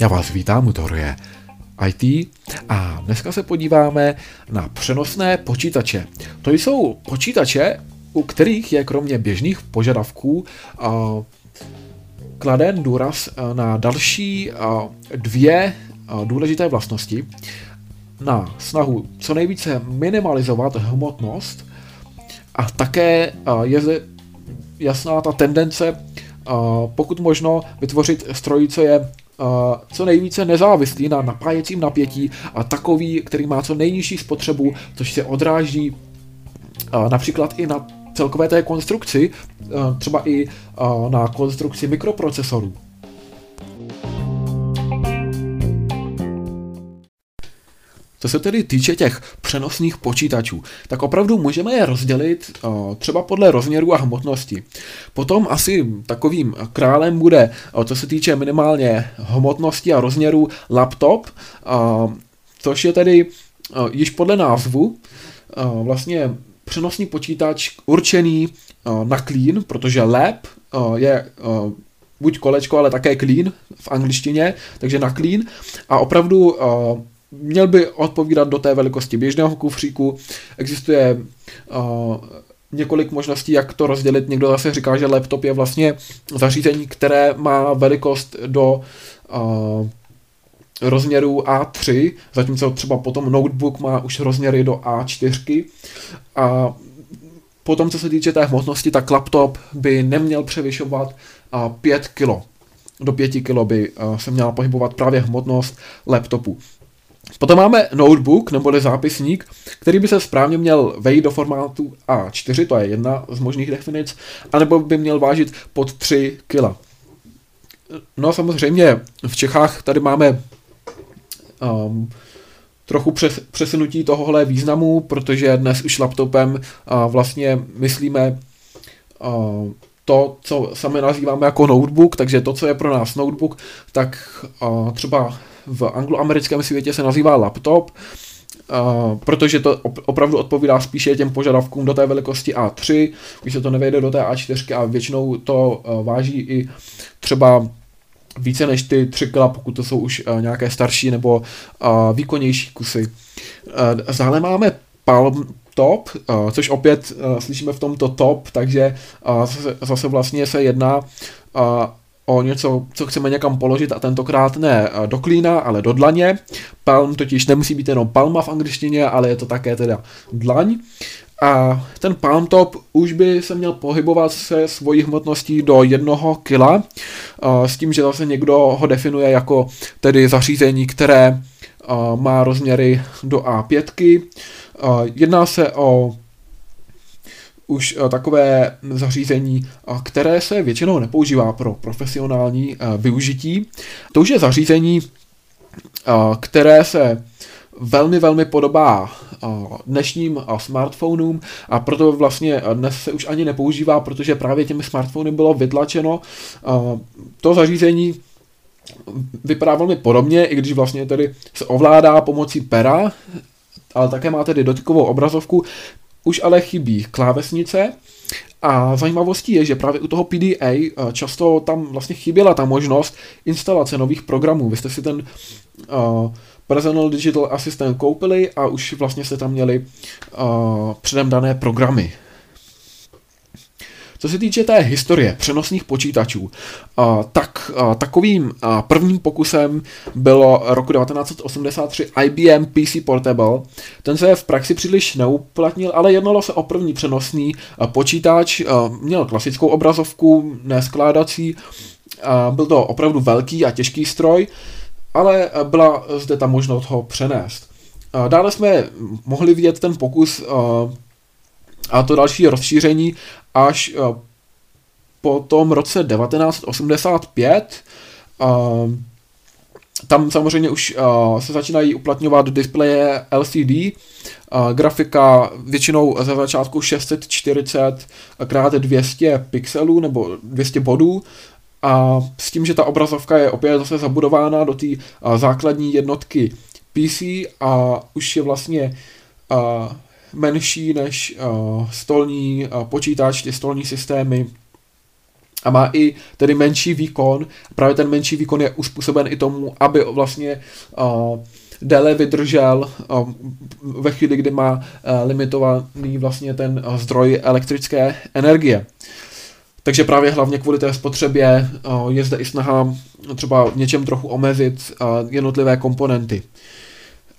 Já vás vítám u Torie IT a dneska se podíváme na přenosné počítače. To jsou počítače, u kterých je kromě běžných požadavků kladen důraz na další dvě důležité vlastnosti. Na snahu co nejvíce minimalizovat hmotnost a také je zde jasná ta tendence pokud možno vytvořit stroj, co je co nejvíce nezávislý na napájecím napětí a takový, který má co nejnižší spotřebu, což se odráží například i na celkové té konstrukci, třeba i na konstrukci mikroprocesorů. Co se tedy týče těch přenosných počítačů, tak opravdu můžeme je rozdělit uh, třeba podle rozměru a hmotnosti. Potom asi takovým králem bude, uh, co se týče minimálně hmotnosti a rozměru, laptop, uh, což je tedy již podle názvu vlastně přenosný počítač určený na clean, protože lab je buď kolečko, ale také clean v angličtině, takže na clean a opravdu měl by odpovídat do té velikosti běžného kufříku. Existuje uh, několik možností, jak to rozdělit. Někdo zase říká, že laptop je vlastně zařízení, které má velikost do uh, rozměru A3, zatímco třeba potom notebook má už rozměry do A4. A potom, co se týče té hmotnosti, tak laptop by neměl převyšovat 5 kg. Do 5 kg by se měla pohybovat právě hmotnost laptopu. Potom máme notebook neboli zápisník, který by se správně měl vejít do formátu A4, to je jedna z možných definic, anebo by měl vážit pod 3 kg. No samozřejmě v Čechách tady máme um, trochu přes, přesunutí tohohle významu, protože dnes už laptopem uh, vlastně myslíme uh, to, co sami nazýváme jako notebook, takže to, co je pro nás notebook, tak uh, třeba v angloamerickém světě se nazývá laptop, Uh, protože to op- opravdu odpovídá spíše těm požadavkům do té velikosti A3, když se to nevejde do té A4 a většinou to uh, váží i třeba více než ty 3 kg, pokud to jsou už uh, nějaké starší nebo výkonnější kusy. Dále máme Palm Top, což opět slyšíme v tomto top, takže zase, vlastně se jedná o něco, co chceme někam položit a tentokrát ne eh, do klína, ale do dlaně. Palm totiž nemusí být jenom palma v angličtině, ale je to také teda dlaň. A ten palm top už by se měl pohybovat se svojí hmotností do jednoho kila, eh, s tím, že zase někdo ho definuje jako tedy zařízení, které eh, má rozměry do A5. Jedná se o už eh, takové zařízení, eh, které se většinou nepoužívá pro profesionální eh, využití. To už je zařízení, které se velmi, velmi podobá dnešním smartphonům a proto vlastně dnes se už ani nepoužívá, protože právě těmi smartfony bylo vytlačeno. To zařízení vypadá velmi podobně, i když vlastně tedy se ovládá pomocí pera, ale také má tedy dotykovou obrazovku, už ale chybí klávesnice a zajímavostí je, že právě u toho PDA eh, často tam vlastně chyběla ta možnost instalace nových programů. Vy jste si ten uh, Personal Digital Assistant koupili a už vlastně jste tam měli uh, předem dané programy. Co se týče té historie přenosných počítačů, tak takovým prvním pokusem bylo roku 1983 IBM PC Portable. Ten se v praxi příliš neuplatnil, ale jednalo se o první přenosný počítač. Měl klasickou obrazovku, neskládací. Byl to opravdu velký a těžký stroj, ale byla zde ta možnost ho přenést. Dále jsme mohli vidět ten pokus a to další rozšíření až eh, po tom roce 1985. Tam samozřejmě už eh, se začínají uplatňovat displeje LCD, eh, grafika většinou ze začátku 640 x 200 pixelů nebo 200 bodů, a s tím, že ta obrazovka je opět zase zabudována do té základní jednotky PC a už je vlastně menší než uh, stolní uh, počítač, ty stolní systémy a má i tedy menší výkon. Právě ten menší výkon je uspůsoben i tomu, aby vlastně uh, déle vydržel uh, ve chvíli, kdy má uh, limitovaný vlastně ten uh, zdroj elektrické energie. Takže právě hlavně kvůli té spotřebě je zde i snaha třeba něčem trochu omezit jednotlivé komponenty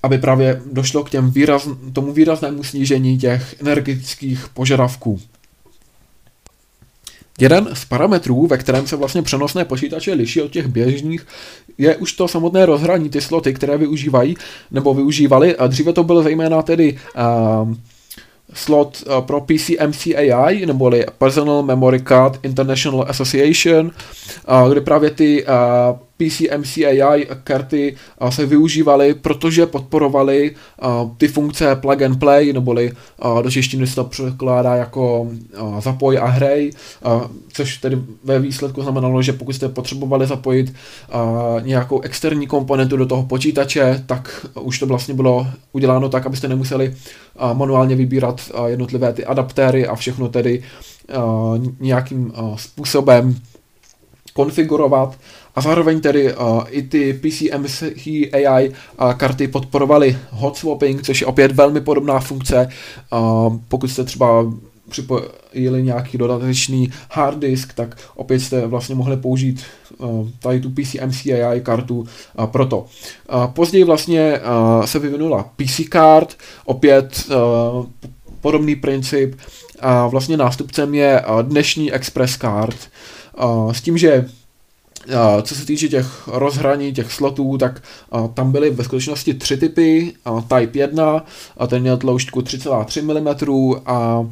aby právě došlo k těm výraz, tomu výraznému snížení těch energetických požadavků. Jeden z parametrů, ve kterém se vlastně přenosné počítače liší od těch běžných, je už to samotné rozhraní, ty sloty, které využívají nebo využívali. A dříve to byl zejména tedy uh, slot uh, pro PCMCAI, neboli Personal Memory Card International Association, uh, kde právě ty uh, PCMCAI karty se využívaly, protože podporovaly ty funkce plug and play, neboli do češtiny se to překládá jako zapoj a hrej, což tedy ve výsledku znamenalo, že pokud jste potřebovali zapojit nějakou externí komponentu do toho počítače, tak už to vlastně bylo uděláno tak, abyste nemuseli manuálně vybírat jednotlivé ty adaptéry a všechno tedy nějakým způsobem konfigurovat a zároveň tedy uh, i ty PCMC AI uh, karty podporovaly hot swapping, což je opět velmi podobná funkce, uh, pokud jste třeba připojili nějaký dodatečný hard disk, tak opět jste vlastně mohli použít uh, tady tu PCMCAI kartu uh, proto. Uh, později vlastně uh, se vyvinula PC card, opět uh, podobný princip a vlastně nástupcem je uh, dnešní Express card, uh, s tím, že co se týče těch rozhraní, těch slotů, tak tam byly ve skutečnosti tři typy. Type 1, a ten měl tloušťku 3,3 mm a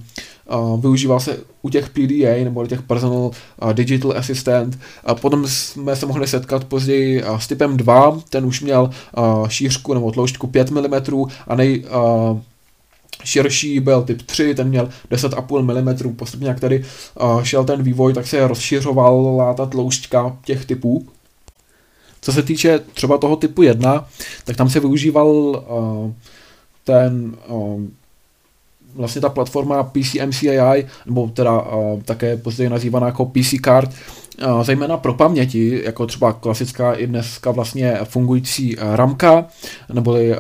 využíval se u těch PDA nebo těch Personal Digital Assistant. A potom jsme se mohli setkat později s typem 2, ten už měl šířku nebo tloušťku 5 mm a nej, širší byl typ 3, ten měl 10,5 mm, postupně jak tady uh, šel ten vývoj, tak se rozšiřovala ta tloušťka těch typů. Co se týče třeba toho typu 1, tak tam se využíval uh, ten uh, vlastně ta platforma PCMCAI, nebo teda také později nazývaná jako PC Card, zejména pro paměti, jako třeba klasická i dneska vlastně fungující ramka, neboli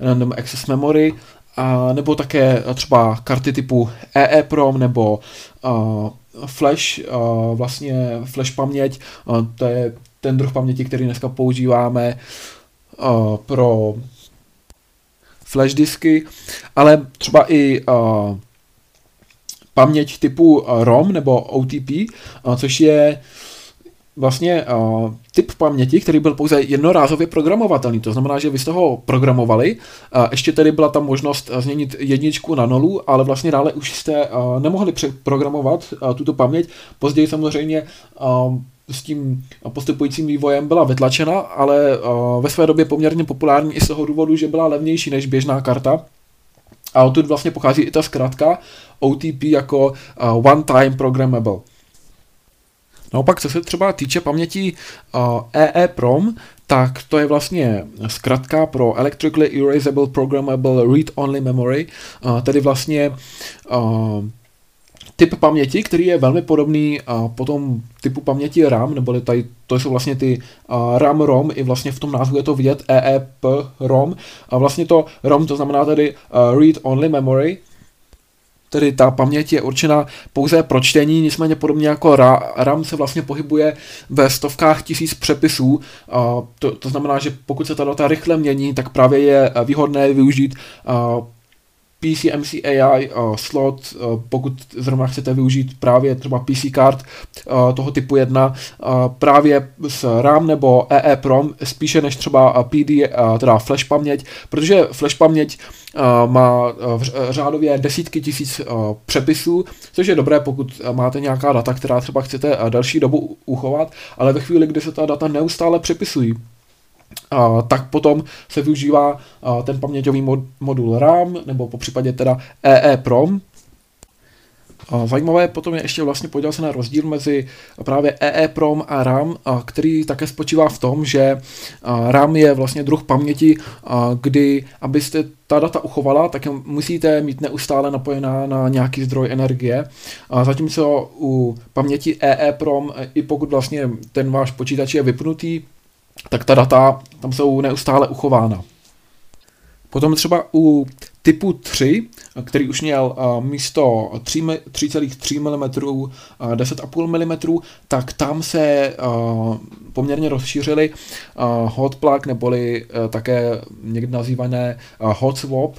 Random Access Memory, a nebo také třeba karty typu EEPROM nebo Flash, vlastně Flash paměť, to je ten druh paměti, který dneska používáme pro flash disky, ale třeba i paměť typu ROM nebo OTP, což je vlastně uh, typ paměti, který byl pouze jednorázově programovatelný. To znamená, že vy jste ho programovali, uh, ještě tedy byla tam možnost změnit jedničku na nulu, ale vlastně dále už jste uh, nemohli přeprogramovat uh, tuto paměť. Později samozřejmě uh, s tím postupujícím vývojem byla vytlačena, ale uh, ve své době poměrně populární i z toho důvodu, že byla levnější než běžná karta. A odtud vlastně pochází i ta zkrátka OTP jako uh, One Time Programmable. Naopak, co se třeba týče paměti EEPROM, tak to je vlastně zkratka pro Electrically Erasable Programmable Read-Only Memory, uh, tedy vlastně uh, typ paměti, který je velmi podobný potom typu paměti RAM, neboli tady to jsou vlastně ty RAM ROM, i vlastně v tom názvu je to vidět EEP ROM. A vlastně to ROM, to znamená tedy Read Only Memory, tedy ta paměť je určena pouze pro čtení, nicméně podobně jako RAM se vlastně pohybuje ve stovkách tisíc přepisů. To, to znamená, že pokud se ta data rychle mění, tak právě je výhodné využít PCMC AI uh, slot, uh, pokud zrovna chcete využít právě třeba PC card uh, toho typu 1, uh, právě s RAM nebo EEPROM, spíše než třeba PD, uh, teda flash paměť, protože flash paměť uh, má uh, řádově desítky tisíc uh, přepisů, což je dobré, pokud máte nějaká data, která třeba chcete uh, další dobu uchovat, ale ve chvíli, kdy se ta data neustále přepisují, a, tak potom se využívá a, ten paměťový mod, modul RAM, nebo po případě teda EEPROM. Zajímavé potom je ještě vlastně podívat se na rozdíl mezi právě EEPROM a RAM, který také spočívá v tom, že RAM je vlastně druh paměti, kdy abyste ta data uchovala, tak musíte mít neustále napojená na nějaký zdroj energie. Zatímco u paměti EEPROM, i pokud vlastně ten váš počítač je vypnutý, tak ta data tam jsou neustále uchována. Potom třeba u typu 3, který už měl místo 3,3 mm 10,5 mm, tak tam se poměrně rozšířily hot plug neboli také někdy nazývané hot swap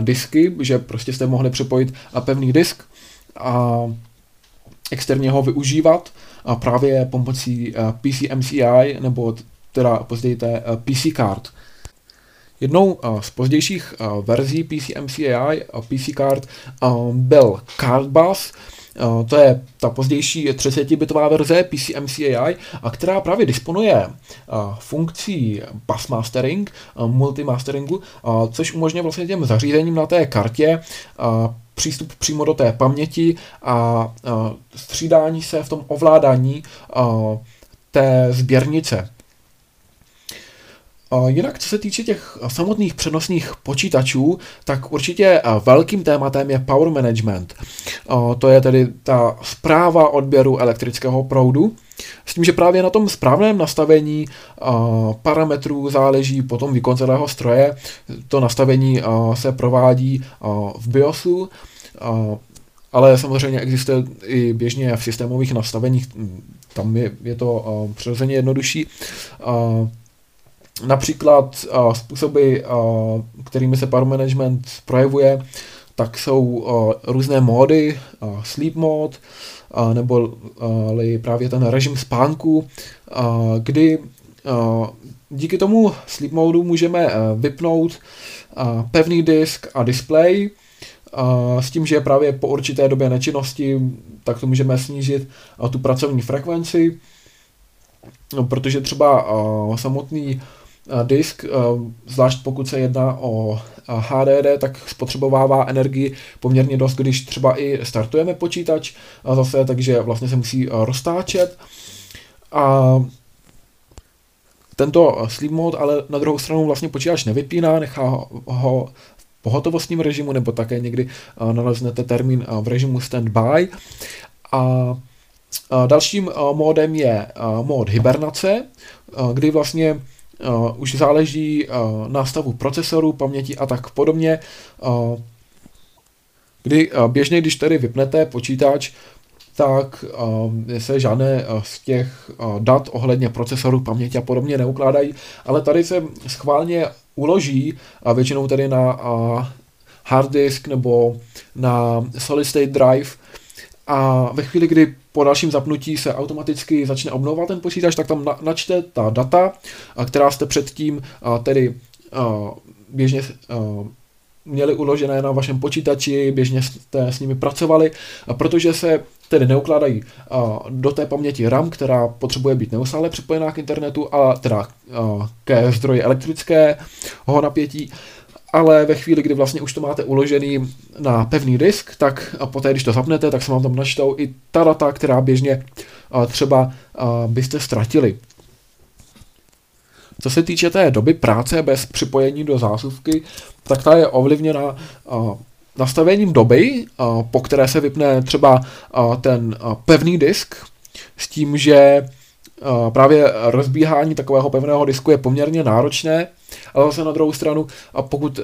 disky, že prostě jste mohli připojit pevný disk a externě ho využívat právě pomocí PCMCI nebo teda později té PC card. Jednou eh, z pozdějších eh, verzí PCMCI a PC card eh, byl Card Bus, to je ta pozdější 30-bitová verze PCMCI, a která právě disponuje funkcí bus mastering, multimasteringu, což umožňuje vlastně těm zařízením na té kartě přístup přímo do té paměti a střídání se v tom ovládání té sběrnice. Jinak, co se týče těch samotných přenosných počítačů, tak určitě velkým tématem je power management. To je tedy ta zpráva odběru elektrického proudu. S tím, že právě na tom správném nastavení parametrů záleží potom výkon celého stroje. To nastavení se provádí v BIOSu, ale samozřejmě existuje i běžně v systémových nastaveních, tam je, je to přirozeně jednodušší. Například uh, způsoby, uh, kterými se power management projevuje, tak jsou uh, různé módy, uh, sleep mode, uh, nebo uh, právě ten režim spánku, uh, kdy uh, díky tomu sleep modu můžeme uh, vypnout uh, pevný disk a display, uh, s tím, že právě po určité době nečinnosti, tak to můžeme snížit uh, tu pracovní frekvenci, no, protože třeba uh, samotný disk, zvlášť pokud se jedná o HDD, tak spotřebovává energii poměrně dost, když třeba i startujeme počítač zase, takže vlastně se musí roztáčet. A tento sleep mode ale na druhou stranu vlastně počítač nevypíná, nechá ho v pohotovostním režimu, nebo také někdy naleznete termín v režimu standby. A dalším módem je mód hibernace, kdy vlastně uh, už záleží uh, na stavu procesoru, paměti a tak podobně. Uh, kdy uh, běžně, když tedy vypnete počítač, tak uh, se žádné uh, z těch uh, dat ohledně procesoru, paměti a podobně neukládají, ale tady se schválně uloží, uh, většinou tedy na hard disk nebo na solid state drive, a ve chvíli, kdy po dalším zapnutí se automaticky začne obnovovat ten počítač, tak tam načte ta data, která jste předtím tedy běžně měli uložené na vašem počítači, běžně jste s nimi pracovali, protože se tedy neukládají do té paměti RAM, která potřebuje být neustále připojená k internetu, a teda ke zdroji elektrického napětí, ale ve chvíli, kdy vlastně už to máte uložený na pevný disk, tak a poté, když to zapnete, tak se vám tam načtou i ta data, která běžně třeba byste ztratili. Co se týče té doby práce bez připojení do zásuvky, tak ta je ovlivněna nastavením doby, po které se vypne třeba ten pevný disk, s tím, že právě rozbíhání takového pevného disku je poměrně náročné, ale zase na druhou stranu, a pokud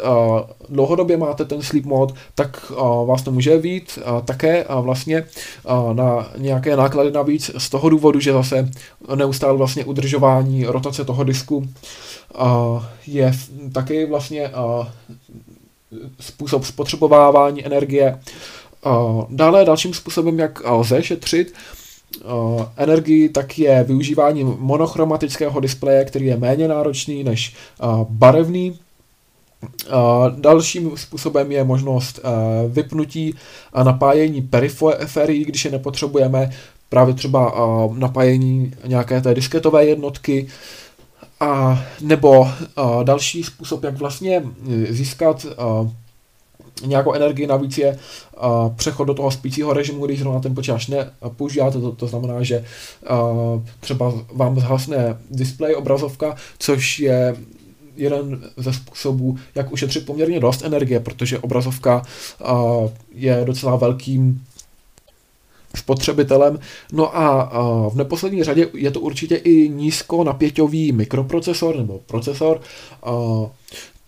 dlouhodobě máte ten sleep mod, tak vás to může být také vlastně na nějaké náklady navíc z toho důvodu, že zase neustále vlastně udržování rotace toho disku je taky vlastně způsob spotřebovávání energie. Dále dalším způsobem, jak lze šetřit, energii, tak je využívání monochromatického displeje, který je méně náročný než uh, barevný. Uh, dalším způsobem je možnost vypnutí a napájení periferií, když je nepotřebujeme, právě třeba napájení nějaké té disketové jednotky, a nebo další způsob, jak vlastně získat nějakou energii, navíc je uh, přechod do toho spícího režimu, když zrovna ten počítač nepoužíváte, to, to znamená, že uh, třeba vám zhasne display, obrazovka, což je jeden ze způsobů, jak ušetřit poměrně dost energie, protože obrazovka uh, je docela velkým spotřebitelem. No a v neposlední řadě je to určitě i nízkonapěťový mikroprocesor nebo procesor,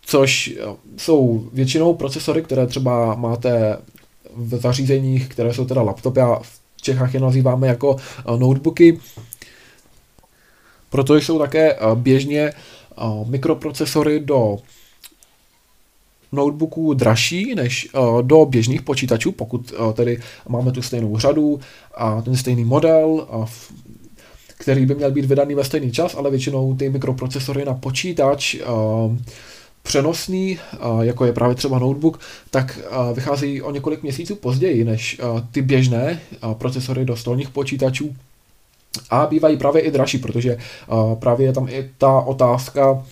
což jsou většinou procesory, které třeba máte v zařízeních, které jsou teda laptopy a v Čechách je nazýváme jako notebooky. Proto jsou také běžně mikroprocesory do notebooků dražší než do běžných počítačů, pokud tedy máme tu stejnou řadu a ten stejný model, který by měl být vydaný ve stejný čas, ale většinou ty mikroprocesory na počítač přenosný, jako je právě třeba notebook, tak vychází o několik měsíců později než ty běžné procesory do stolních počítačů. A bývají právě i dražší, protože právě je tam i ta otázka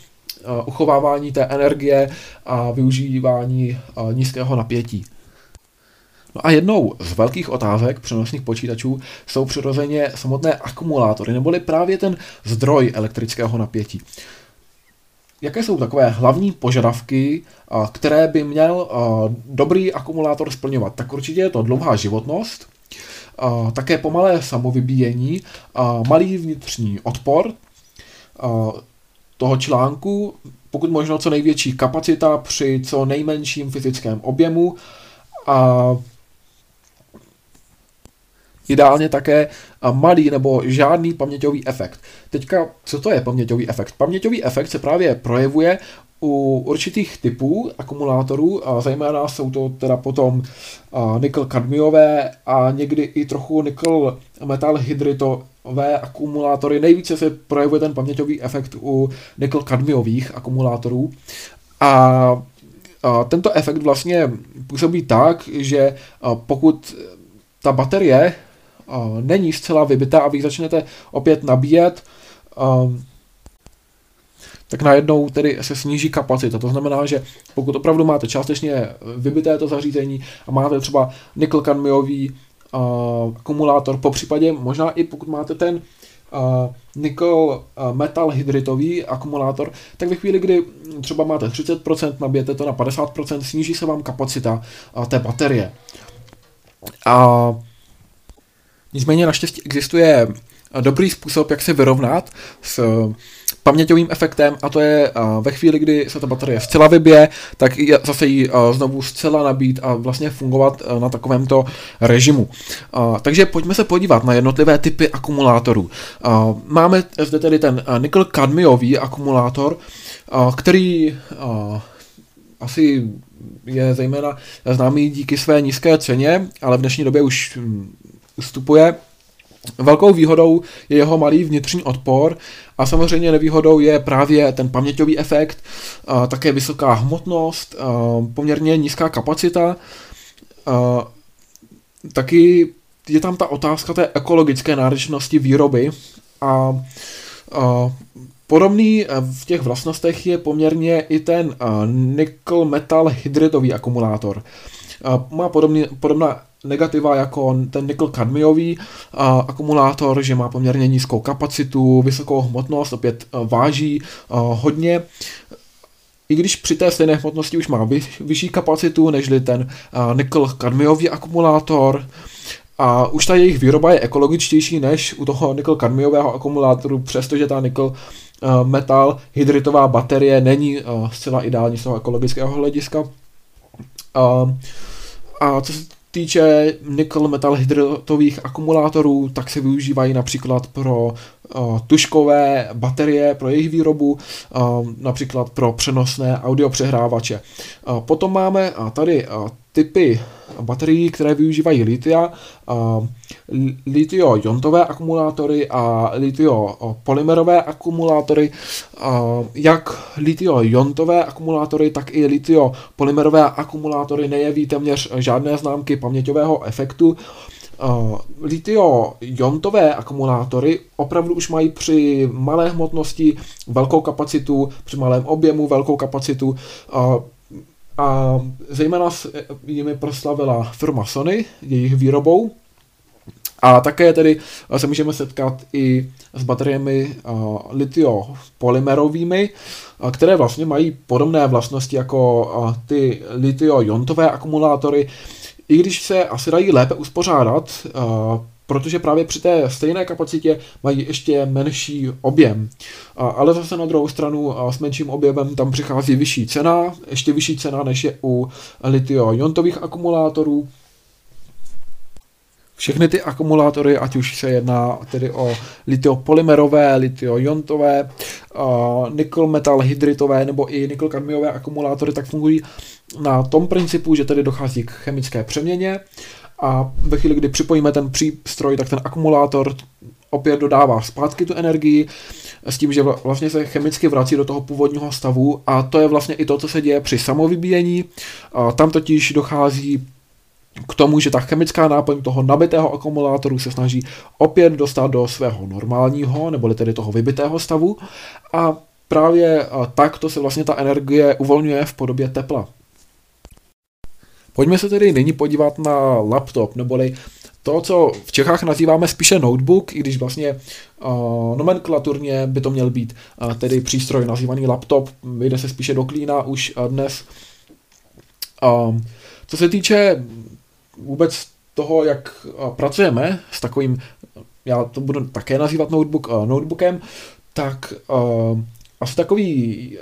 uchovávání té energie a využívání nízkého napětí. No a jednou z velkých otázek přenosných počítačů jsou přirozeně samotné akumulátory, neboli právě ten zdroj elektrického napětí. Jaké jsou takové hlavní požadavky, které by měl dobrý akumulátor splňovat? Tak určitě je to dlouhá životnost, také pomalé samovybíjení, malý vnitřní odpor, toho článku, pokud možno co největší kapacita při co nejmenším fyzickém objemu a ideálně také malý nebo žádný paměťový efekt. Teďka, co to je paměťový efekt? Paměťový efekt se právě projevuje u určitých typů akumulátorů, a zejména jsou to teda potom nikl kadmiové a někdy i trochu nikl metal hydritové akumulátory. Nejvíce se projevuje ten paměťový efekt u nikl kadmiových akumulátorů. A, a tento efekt vlastně působí tak, že pokud ta baterie není zcela vybitá a vy začnete opět nabíjet, tak najednou tedy se sníží kapacita. To znamená, že pokud opravdu máte částečně vybité to zařízení a máte třeba nikl kadmiový uh, akumulátor, po případě možná i pokud máte ten nikl metal hydritový akumulátor, tak ve chvíli, kdy třeba máte 30%, nabijete to na 50%, sníží se vám kapacita té baterie. A nicméně naštěstí existuje dobrý způsob, jak se vyrovnat s paměťovým efektem a to je ve chvíli, kdy se ta baterie zcela vybije, tak zase ji znovu zcela nabít a vlastně fungovat na takovémto režimu. Takže pojďme se podívat na jednotlivé typy akumulátorů. Máme zde tedy ten nikl kadmiový akumulátor, který asi je zejména známý díky své nízké ceně, ale v dnešní době už ustupuje Velkou výhodou je jeho malý vnitřní odpor a samozřejmě nevýhodou je právě ten paměťový efekt, také vysoká hmotnost, poměrně nízká kapacita. Taky je tam ta otázka té ekologické náročnosti výroby a Podobný v těch vlastnostech je poměrně i ten nickel metal hydritový akumulátor. Má podobný, podobná negativa jako ten nikl kadmiový akumulátor, že má poměrně nízkou kapacitu, vysokou hmotnost, opět váží hodně. I když při té stejné hmotnosti už má vyšší kapacitu nežli ten nikl kadmiový akumulátor, a už ta jejich výroba je ekologičtější než u toho nikl kadmiového akumulátoru, přestože ta nikl metal hydritová baterie není zcela ideální z toho ekologického hlediska. A co se týče nickel metal hydrotových akumulátorů, tak se využívají například pro tuškové baterie, pro jejich výrobu, uh, například pro přenosné audiopřehrávače. Uh, potom máme tady typy baterií, které využívají litia, litio-iontové akumulátory a litio-polymerové akumulátory. Jak litio-iontové akumulátory, tak i litio-polymerové akumulátory nejeví téměř žádné známky paměťového efektu. Uh, litio-iontové akumulátory opravdu už mají při malé hmotnosti velkou kapacitu, při malém objemu velkou kapacitu. Uh, a zejména jimi proslavila firma Sony jejich výrobou, a také tedy se můžeme setkat i s bateriemi uh, litio-polymerovými, uh, které vlastně mají podobné vlastnosti jako uh, ty litio-iontové akumulátory, i když se asi dají lépe uspořádat, protože právě při té stejné kapacitě mají ještě menší objem. Ale zase na druhou stranu s menším objemem tam přichází vyšší cena, ještě vyšší cena než je u litio-iontových akumulátorů, všechny ty akumulátory, ať už se jedná tedy o litiopolymerové, litiojontové, nikl metal hydritové nebo i nikl kadmiové akumulátory, tak fungují na tom principu, že tedy dochází k chemické přeměně a ve chvíli, kdy připojíme ten přístroj, tak ten akumulátor opět dodává zpátky tu energii s tím, že vlastně se chemicky vrací do toho původního stavu a to je vlastně i to, co se děje při samovybíjení. Tam totiž dochází k tomu, že ta chemická náplň toho nabitého akumulátoru se snaží opět dostat do svého normálního, neboli tedy toho vybitého stavu a právě takto se vlastně ta energie uvolňuje v podobě tepla. Pojďme se tedy nyní podívat na laptop, neboli to, co v Čechách nazýváme spíše notebook, i když vlastně uh, nomenklaturně by to měl být uh, tedy přístroj nazývaný laptop, vyjde se spíše do klína už uh, dnes. Uh, co se týče vůbec toho, jak pracujeme s takovým, já to budu také nazývat notebook, notebookem, tak uh, asi takový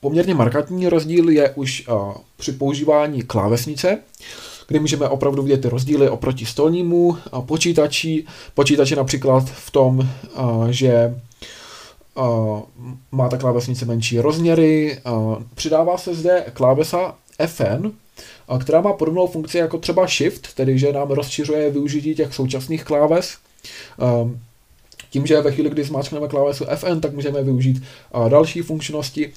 poměrně markantní rozdíl je už při používání klávesnice, kdy můžeme opravdu vidět ty rozdíly oproti stolnímu počítači. Počítače například v tom, že má ta klávesnice menší rozměry, přidává se zde klávesa FN, která má podobnou funkci jako třeba Shift, tedy že nám rozšiřuje využití těch současných kláves. Ehm, tím, že ve chvíli, kdy zmáčkneme klávesu FN, tak můžeme využít další funkčnosti.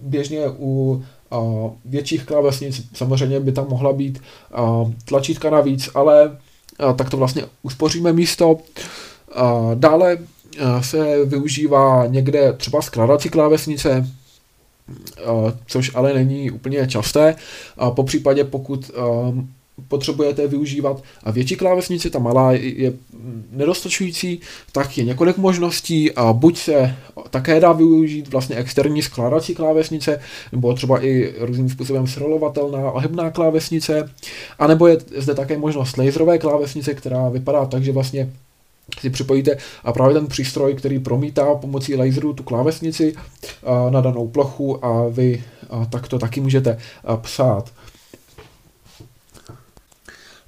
Běžně u větších klávesnic samozřejmě by tam mohla být tlačítka navíc, ale tak to vlastně uspoříme místo. Dále se využívá někde třeba skladací klávesnice, což ale není úplně časté. Po případě, pokud potřebujete využívat větší klávesnici, ta malá je nedostačující, tak je několik možností. A buď se také dá využít vlastně externí skládací klávesnice, nebo třeba i různým způsobem srolovatelná ohybná klávesnice, anebo je zde také možnost laserové klávesnice, která vypadá tak, že vlastně si připojíte a právě ten přístroj, který promítá pomocí laseru tu klávesnici na danou plochu a vy takto taky můžete psát.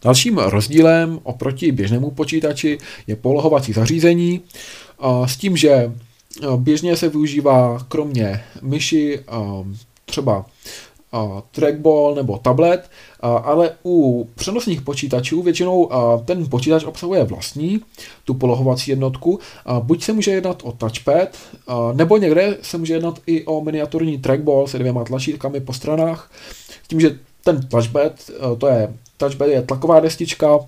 Dalším rozdílem oproti běžnému počítači je polohovací zařízení s tím, že běžně se využívá kromě myši třeba trackball nebo tablet, ale u přenosných počítačů většinou ten počítač obsahuje vlastní tu polohovací jednotku. Buď se může jednat o touchpad, nebo někde se může jednat i o miniaturní trackball se dvěma tlačítkami po stranách. Tím, že ten touchpad, to je, touchpad je tlaková destička,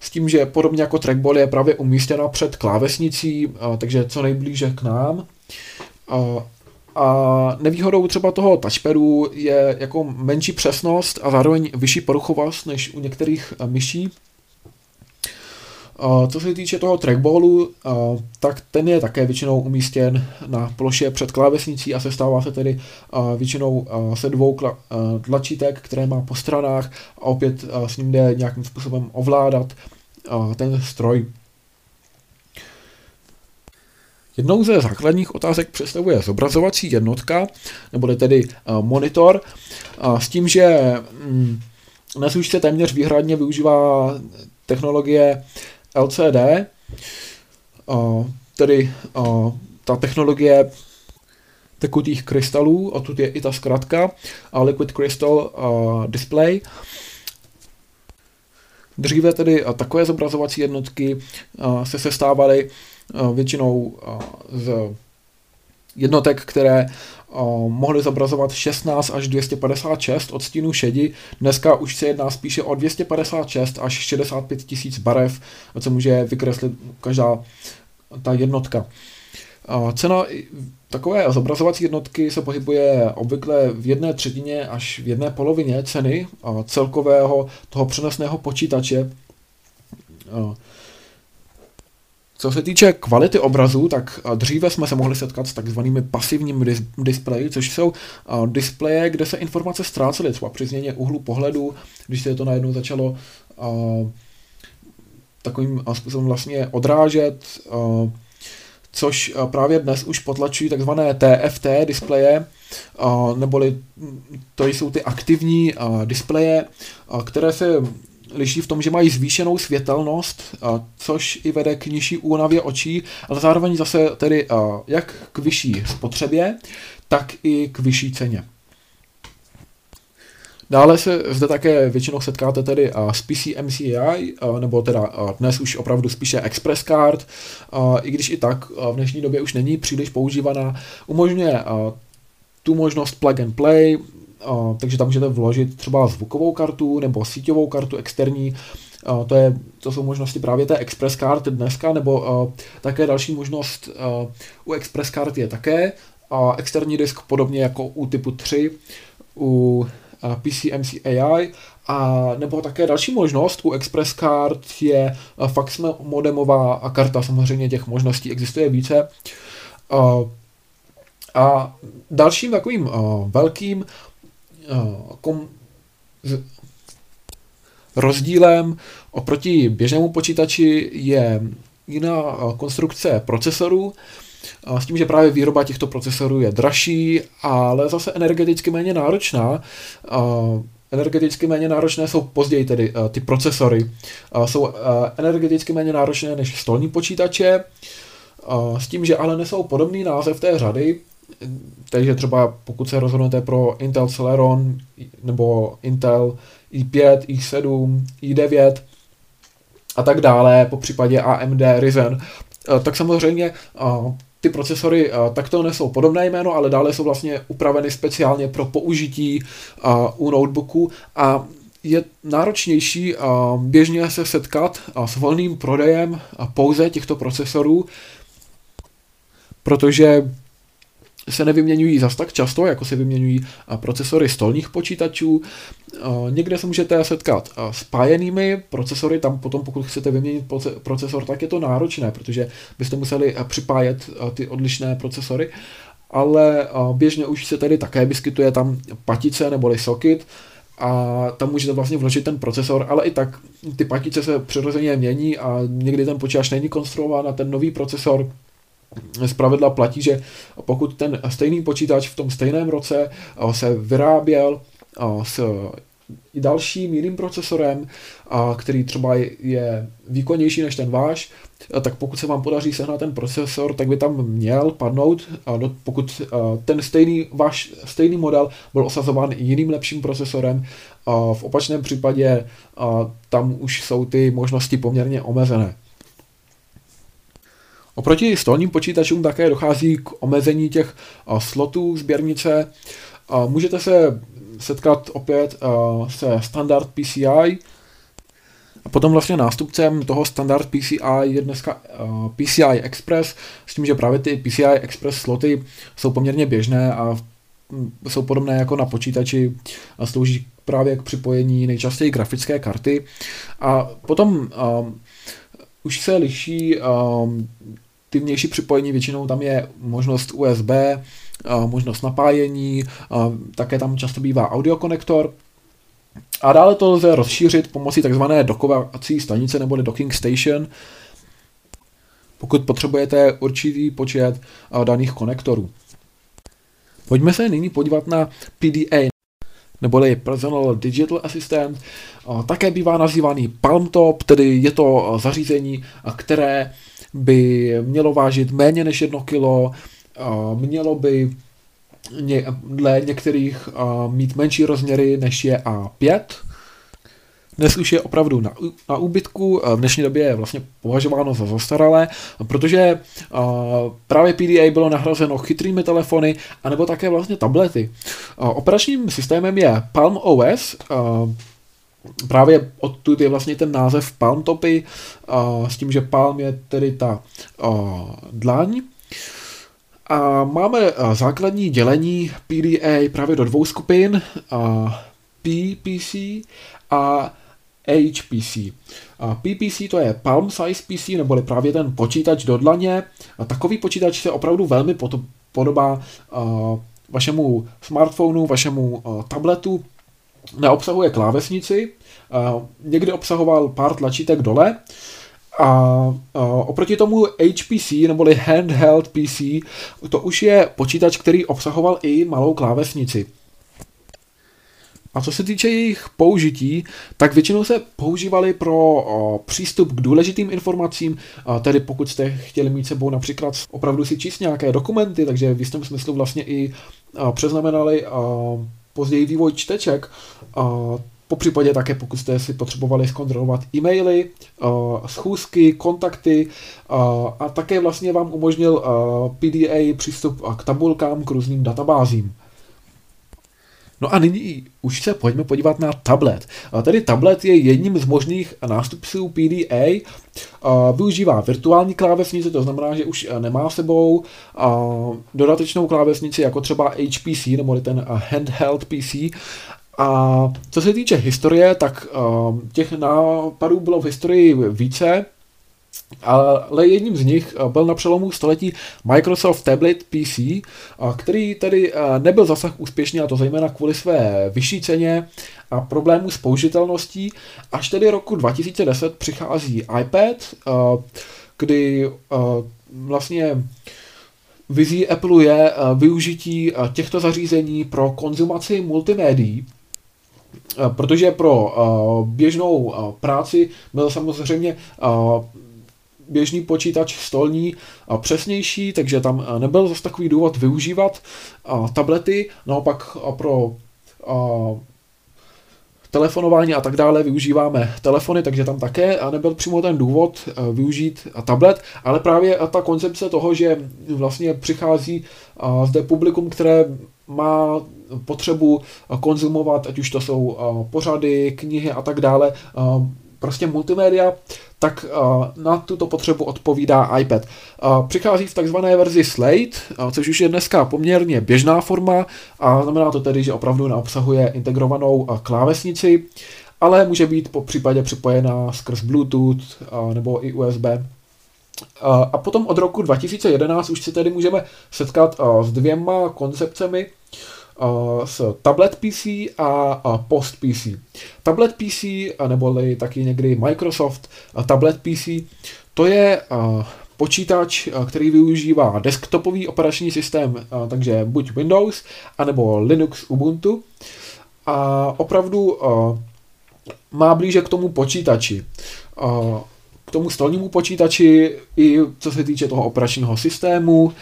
s tím, že podobně jako trackball je právě umístěna před klávesnicí, takže co nejblíže k nám. A nevýhodou třeba toho touchpadu je jako menší přesnost a zároveň vyšší poruchovost než u některých eh, myší. Co se týče toho trackballu, eh, tak ten je také většinou umístěn na ploše před klávesnicí a sestává se tedy eh, většinou se dvou tlačítek, které má po stranách a opět s ním jde nějakým způsobem ovládat ten stroj. Jednou ze základních otázek představuje zobrazovací jednotka, nebo tedy uh, monitor, s tím, že um, dnes už se téměř výhradně využívá technologie LCD, tedy ta technologie tekutých krystalů, a tu je i ta zkratka, Liquid Crystal Display. Dříve tedy takové zobrazovací jednotky se sestávaly Eh, většinou eh, z jednotek, které eh, mohly zobrazovat 16 až 256 odstínů šedi. Dneska už se jedná spíše o 256 až 65 tisíc barev, co může vykreslit každá ta jednotka. Cena takové zobrazovací jednotky se pohybuje obvykle v jedné třetině až v jedné polovině ceny celkového toho přenosného počítače. Co se týče kvality obrazu, tak dříve jsme se mohli setkat s takzvanými pasivními dis- displeji, což jsou displeje, kde se informace ztrácely, třeba při změně úhlu pohledu, když se to najednou začalo takovým způsobem vlastně odrážet, což právě dnes už potlačují takzvané TFT displeje, neboli to jsou ty aktivní displeje, které se liší v tom, že mají zvýšenou světelnost, což i vede k nižší únavě očí, ale zároveň zase tedy jak k vyšší spotřebě, tak i k vyšší ceně. Dále se zde také většinou setkáte tedy s PC MCI, nebo teda dnes už opravdu spíše Express Card, i když i tak v dnešní době už není příliš používaná. Umožňuje tu možnost plug and play, takže tam můžete vložit třeba zvukovou kartu nebo síťovou kartu externí, to, je, to jsou možnosti právě té Express Card dneska, nebo také další možnost u Express Card je také. Externí disk, podobně jako u typu 3, u PCMC AI, a nebo také další možnost u Express Card je fax modemová karta, samozřejmě těch možností existuje více. A dalším takovým velkým kom, rozdílem oproti běžnému počítači je jiná konstrukce procesorů, s tím, že právě výroba těchto procesorů je dražší, ale zase energeticky méně náročná. Energeticky méně náročné jsou později tedy ty procesory. Jsou energeticky méně náročné než stolní počítače, s tím, že ale nesou podobný název té řady, takže třeba pokud se rozhodnete pro Intel Celeron nebo Intel i5, i7, i9 a tak dále, po případě AMD Ryzen, tak samozřejmě ty procesory takto nesou podobné jméno, ale dále jsou vlastně upraveny speciálně pro použití u notebooku a je náročnější běžně se setkat s volným prodejem pouze těchto procesorů, protože se nevyměňují zas tak často, jako se vyměňují procesory stolních počítačů. Někde se můžete setkat s pájenými procesory, tam potom pokud chcete vyměnit procesor, tak je to náročné, protože byste museli připájet ty odlišné procesory, ale běžně už se tedy také vyskytuje tam patice neboli socket, a tam můžete vlastně vložit ten procesor, ale i tak ty patice se přirozeně mění a někdy ten počítač není konstruován na ten nový procesor, z pravidla platí, že pokud ten stejný počítač v tom stejném roce se vyráběl s i dalším jiným procesorem, který třeba je výkonnější než ten váš, tak pokud se vám podaří sehnat ten procesor, tak by tam měl padnout, pokud ten stejný, váš stejný model byl osazován jiným lepším procesorem, v opačném případě tam už jsou ty možnosti poměrně omezené. Oproti stolním počítačům také dochází k omezení těch slotů sběrnice. Můžete se setkat opět se standard PCI, a potom vlastně nástupcem toho standard PCI je dneska PCI Express, s tím, že právě ty PCI Express sloty jsou poměrně běžné a jsou podobné jako na počítači a slouží právě k připojení nejčastěji grafické karty. A potom um, už se liší um, ty vnější připojení, většinou tam je možnost USB, možnost napájení, také tam často bývá audiokonektor, a dále to lze rozšířit pomocí tzv. dokovací stanice nebo docking station, pokud potřebujete určitý počet daných konektorů. Pojďme se nyní podívat na PDA, neboli Personal Digital Assistant. Také bývá nazývaný Palmtop, tedy je to zařízení, které by mělo vážit méně než jedno kilo, mělo by ně, dle některých mít menší rozměry než je A5. Dnes už je opravdu na, na úbytku, v dnešní době je vlastně považováno za zastaralé, protože právě PDA bylo nahrazeno chytrými telefony, anebo také vlastně tablety. Operačním systémem je Palm OS, právě odtud je vlastně ten název Palm Topy, s tím, že Palm je tedy ta dlaň. A máme základní dělení PDA právě do dvou skupin, PPC a HPC. PPC to je Palm Size PC, neboli právě ten počítač do dlaně. Takový počítač se opravdu velmi podobá vašemu smartphonu, vašemu tabletu. Neobsahuje klávesnici, někdy obsahoval pár tlačítek dole, a oproti tomu HPC, neboli Handheld PC, to už je počítač, který obsahoval i malou klávesnici. A co se týče jejich použití, tak většinou se používali pro o, přístup k důležitým informacím, a tedy pokud jste chtěli mít sebou například opravdu si číst nějaké dokumenty, takže v jistém smyslu vlastně i a, přeznamenali a, později vývoj čteček, po případě také, pokud jste si potřebovali zkontrolovat e-maily, schůzky, kontakty a také vlastně vám umožnil PDA přístup k tabulkám, k různým databázím. No a nyní už se pojďme podívat na tablet. Tedy tablet je jedním z možných nástupců PDA. Využívá virtuální klávesnici, to znamená, že už nemá sebou dodatečnou klávesnici jako třeba HPC, nebo ten handheld PC, a co se týče historie, tak uh, těch nápadů bylo v historii více, ale jedním z nich byl na přelomu století Microsoft Tablet PC, který tedy nebyl zasah úspěšný, a to zejména kvůli své vyšší ceně a problému s použitelností. Až tedy roku 2010 přichází iPad, kdy vlastně vizí Apple je využití těchto zařízení pro konzumaci multimédií, Eh, protože pro běžnou práci byl samozřejmě běžný počítač stolní a přesnější, takže tam nebyl zase takový důvod využívat uh, tablety, naopak uh, pro telefonování a tak dále využíváme telefony, takže tam také nebyl přímo ten důvod využít tablet, ale právě ta koncepce toho, že vlastně přichází zde publikum, které má potřebu konzumovat, ať už to jsou pořady, knihy a tak dále, prostě multimédia, tak na tuto potřebu odpovídá iPad. Přichází v takzvané verzi Slate, což už je dneska poměrně běžná forma a znamená to tedy, že opravdu neobsahuje integrovanou klávesnici, ale může být po případě připojená skrz Bluetooth nebo i USB. A potom od roku 2011 už se tedy můžeme setkat s dvěma koncepcemi, s tablet PC a post PC. Tablet PC, neboli taky někdy Microsoft tablet PC, to je počítač, který využívá desktopový operační systém, takže buď Windows, anebo Linux Ubuntu. A opravdu má blíže k tomu počítači k tomu stolnímu počítači i co se týče toho operačního systému.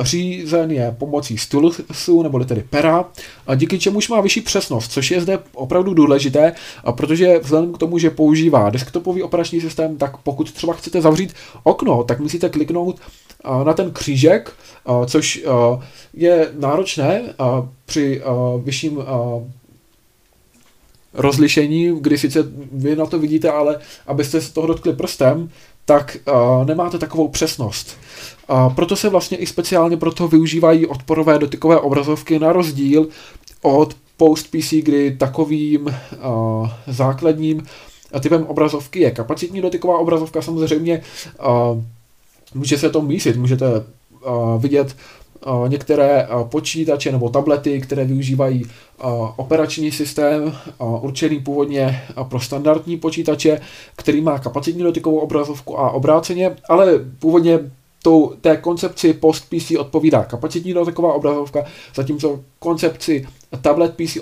Řízen je pomocí stulusu, neboli tedy pera, a díky čemuž má vyšší přesnost, což je zde opravdu důležité, protože vzhledem k tomu, že používá desktopový operační systém, tak pokud třeba chcete zavřít okno, tak musíte kliknout na ten křížek, což je náročné při vyšším rozlišení, kdy sice vy na to vidíte, ale abyste se toho dotkli prstem, tak uh, nemáte takovou přesnost. Uh, proto se vlastně i speciálně proto využívají odporové dotykové obrazovky na rozdíl od Post PC, kdy takovým uh, základním typem obrazovky je kapacitní dotyková obrazovka. Samozřejmě uh, může se to mísit, můžete uh, vidět některé počítače nebo tablety, které využívají operační systém určený původně pro standardní počítače, který má kapacitní dotykovou obrazovku a obráceně, ale původně tou, té koncepci post PC odpovídá kapacitní dotyková obrazovka, zatímco koncepci tablet PC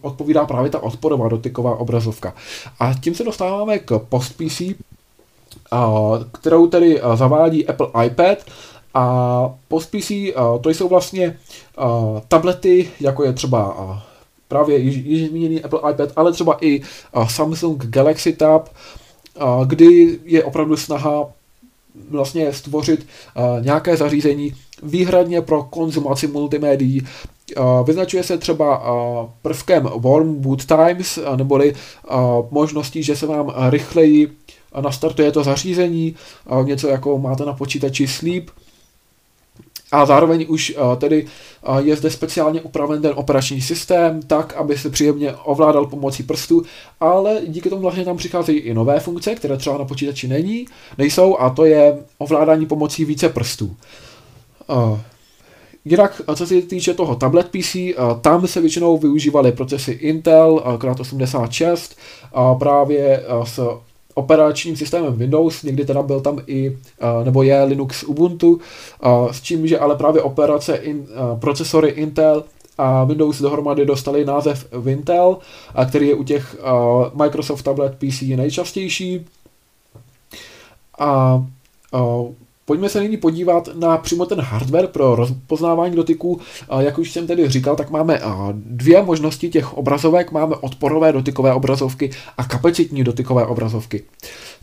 odpovídá právě ta odporová dotyková obrazovka. A tím se dostáváme k post PC, kterou tedy zavádí Apple iPad, a post PC to jsou vlastně tablety, jako je třeba právě již, již zmíněný Apple iPad, ale třeba i Samsung Galaxy Tab, kdy je opravdu snaha vlastně stvořit nějaké zařízení výhradně pro konzumaci multimédií. Vyznačuje se třeba prvkem Warm Boot Times, neboli možností, že se vám rychleji nastartuje to zařízení, něco jako máte na počítači Sleep, a zároveň už uh, tedy uh, je zde speciálně upraven ten operační systém tak, aby se příjemně ovládal pomocí prstů, ale díky tomu vlastně tam přicházejí i nové funkce, které třeba na počítači není, nejsou a to je ovládání pomocí více prstů. Uh, Jinak, co se týče toho tablet PC, tam se většinou využívaly procesy Intel X86 právě s operačním systémem Windows, někdy teda byl tam i, nebo je Linux Ubuntu, s tím, že ale právě operace, in, procesory Intel a Windows dohromady dostali název Wintel, který je u těch Microsoft Tablet PC nejčastější. A Pojďme se nyní podívat na přímo ten hardware pro rozpoznávání dotyků. Jak už jsem tedy říkal, tak máme dvě možnosti těch obrazovek. Máme odporové dotykové obrazovky a kapacitní dotykové obrazovky.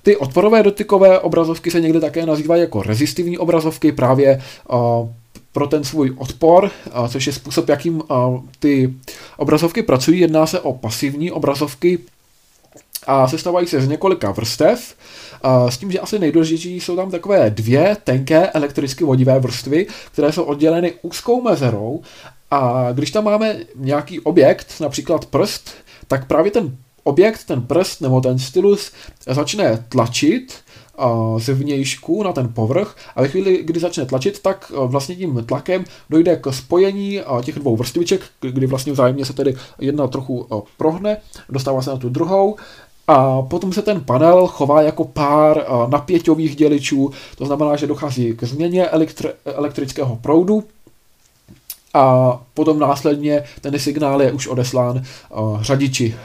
Ty odporové dotykové obrazovky se někdy také nazývají jako rezistivní obrazovky právě pro ten svůj odpor, což je způsob, jakým ty obrazovky pracují. Jedná se o pasivní obrazovky a sestávají se z několika vrstev, s tím, že asi nejdůležitější jsou tam takové dvě tenké elektricky vodivé vrstvy, které jsou odděleny úzkou mezerou. A když tam máme nějaký objekt, například prst, tak právě ten objekt, ten prst nebo ten stylus začne tlačit z vnějšku na ten povrch. A ve chvíli, kdy začne tlačit, tak vlastně tím tlakem dojde k spojení těch dvou vrstviček, kdy vlastně vzájemně se tedy jedna trochu prohne, dostává se na tu druhou a potom se ten panel chová jako pár napěťových děličů, to znamená, že dochází k změně elektri- elektrického proudu a potom následně ten signál je už odeslán řadiči.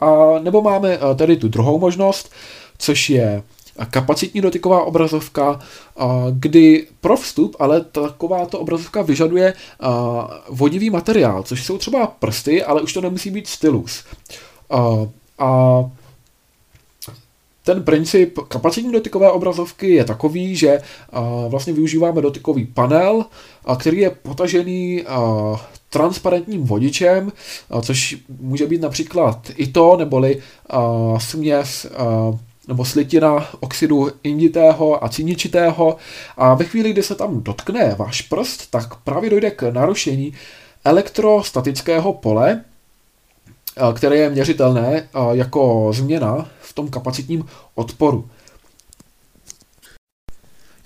A nebo máme tedy tu druhou možnost, což je kapacitní dotyková obrazovka, kdy pro vstup ale takováto obrazovka vyžaduje vodivý materiál, což jsou třeba prsty, ale už to nemusí být stylus. A ten princip kapacitní dotykové obrazovky je takový, že vlastně využíváme dotykový panel, který je potažený transparentním vodičem, což může být například i to, neboli směs nebo slitina oxidu inditého a ciničitého. A ve chvíli, kdy se tam dotkne váš prst, tak právě dojde k narušení elektrostatického pole, které je měřitelné jako změna v tom kapacitním odporu.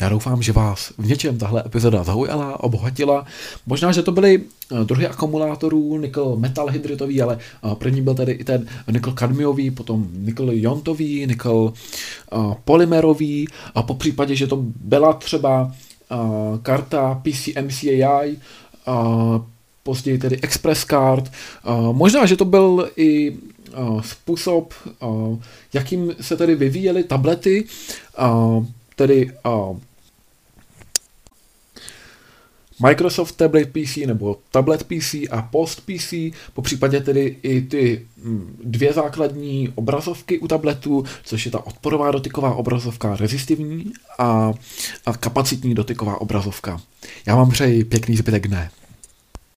Já doufám, že vás v něčem tahle epizoda zaujala, obohatila. Možná, že to byly druhy akumulátorů, nikl metal hydritový, ale první byl tedy i ten nikl kadmiový, potom nikl jontový, nikl polymerový, a po případě, že to byla třeba karta PCMCAI, později tedy Express Card. Možná, že to byl i způsob, jakým se tedy vyvíjely tablety, tedy Microsoft Tablet PC nebo Tablet PC a Post PC, po případě tedy i ty mm, dvě základní obrazovky u tabletu, což je ta odporová dotyková obrazovka rezistivní a, a kapacitní dotyková obrazovka. Já vám přeji pěkný zbytek dne.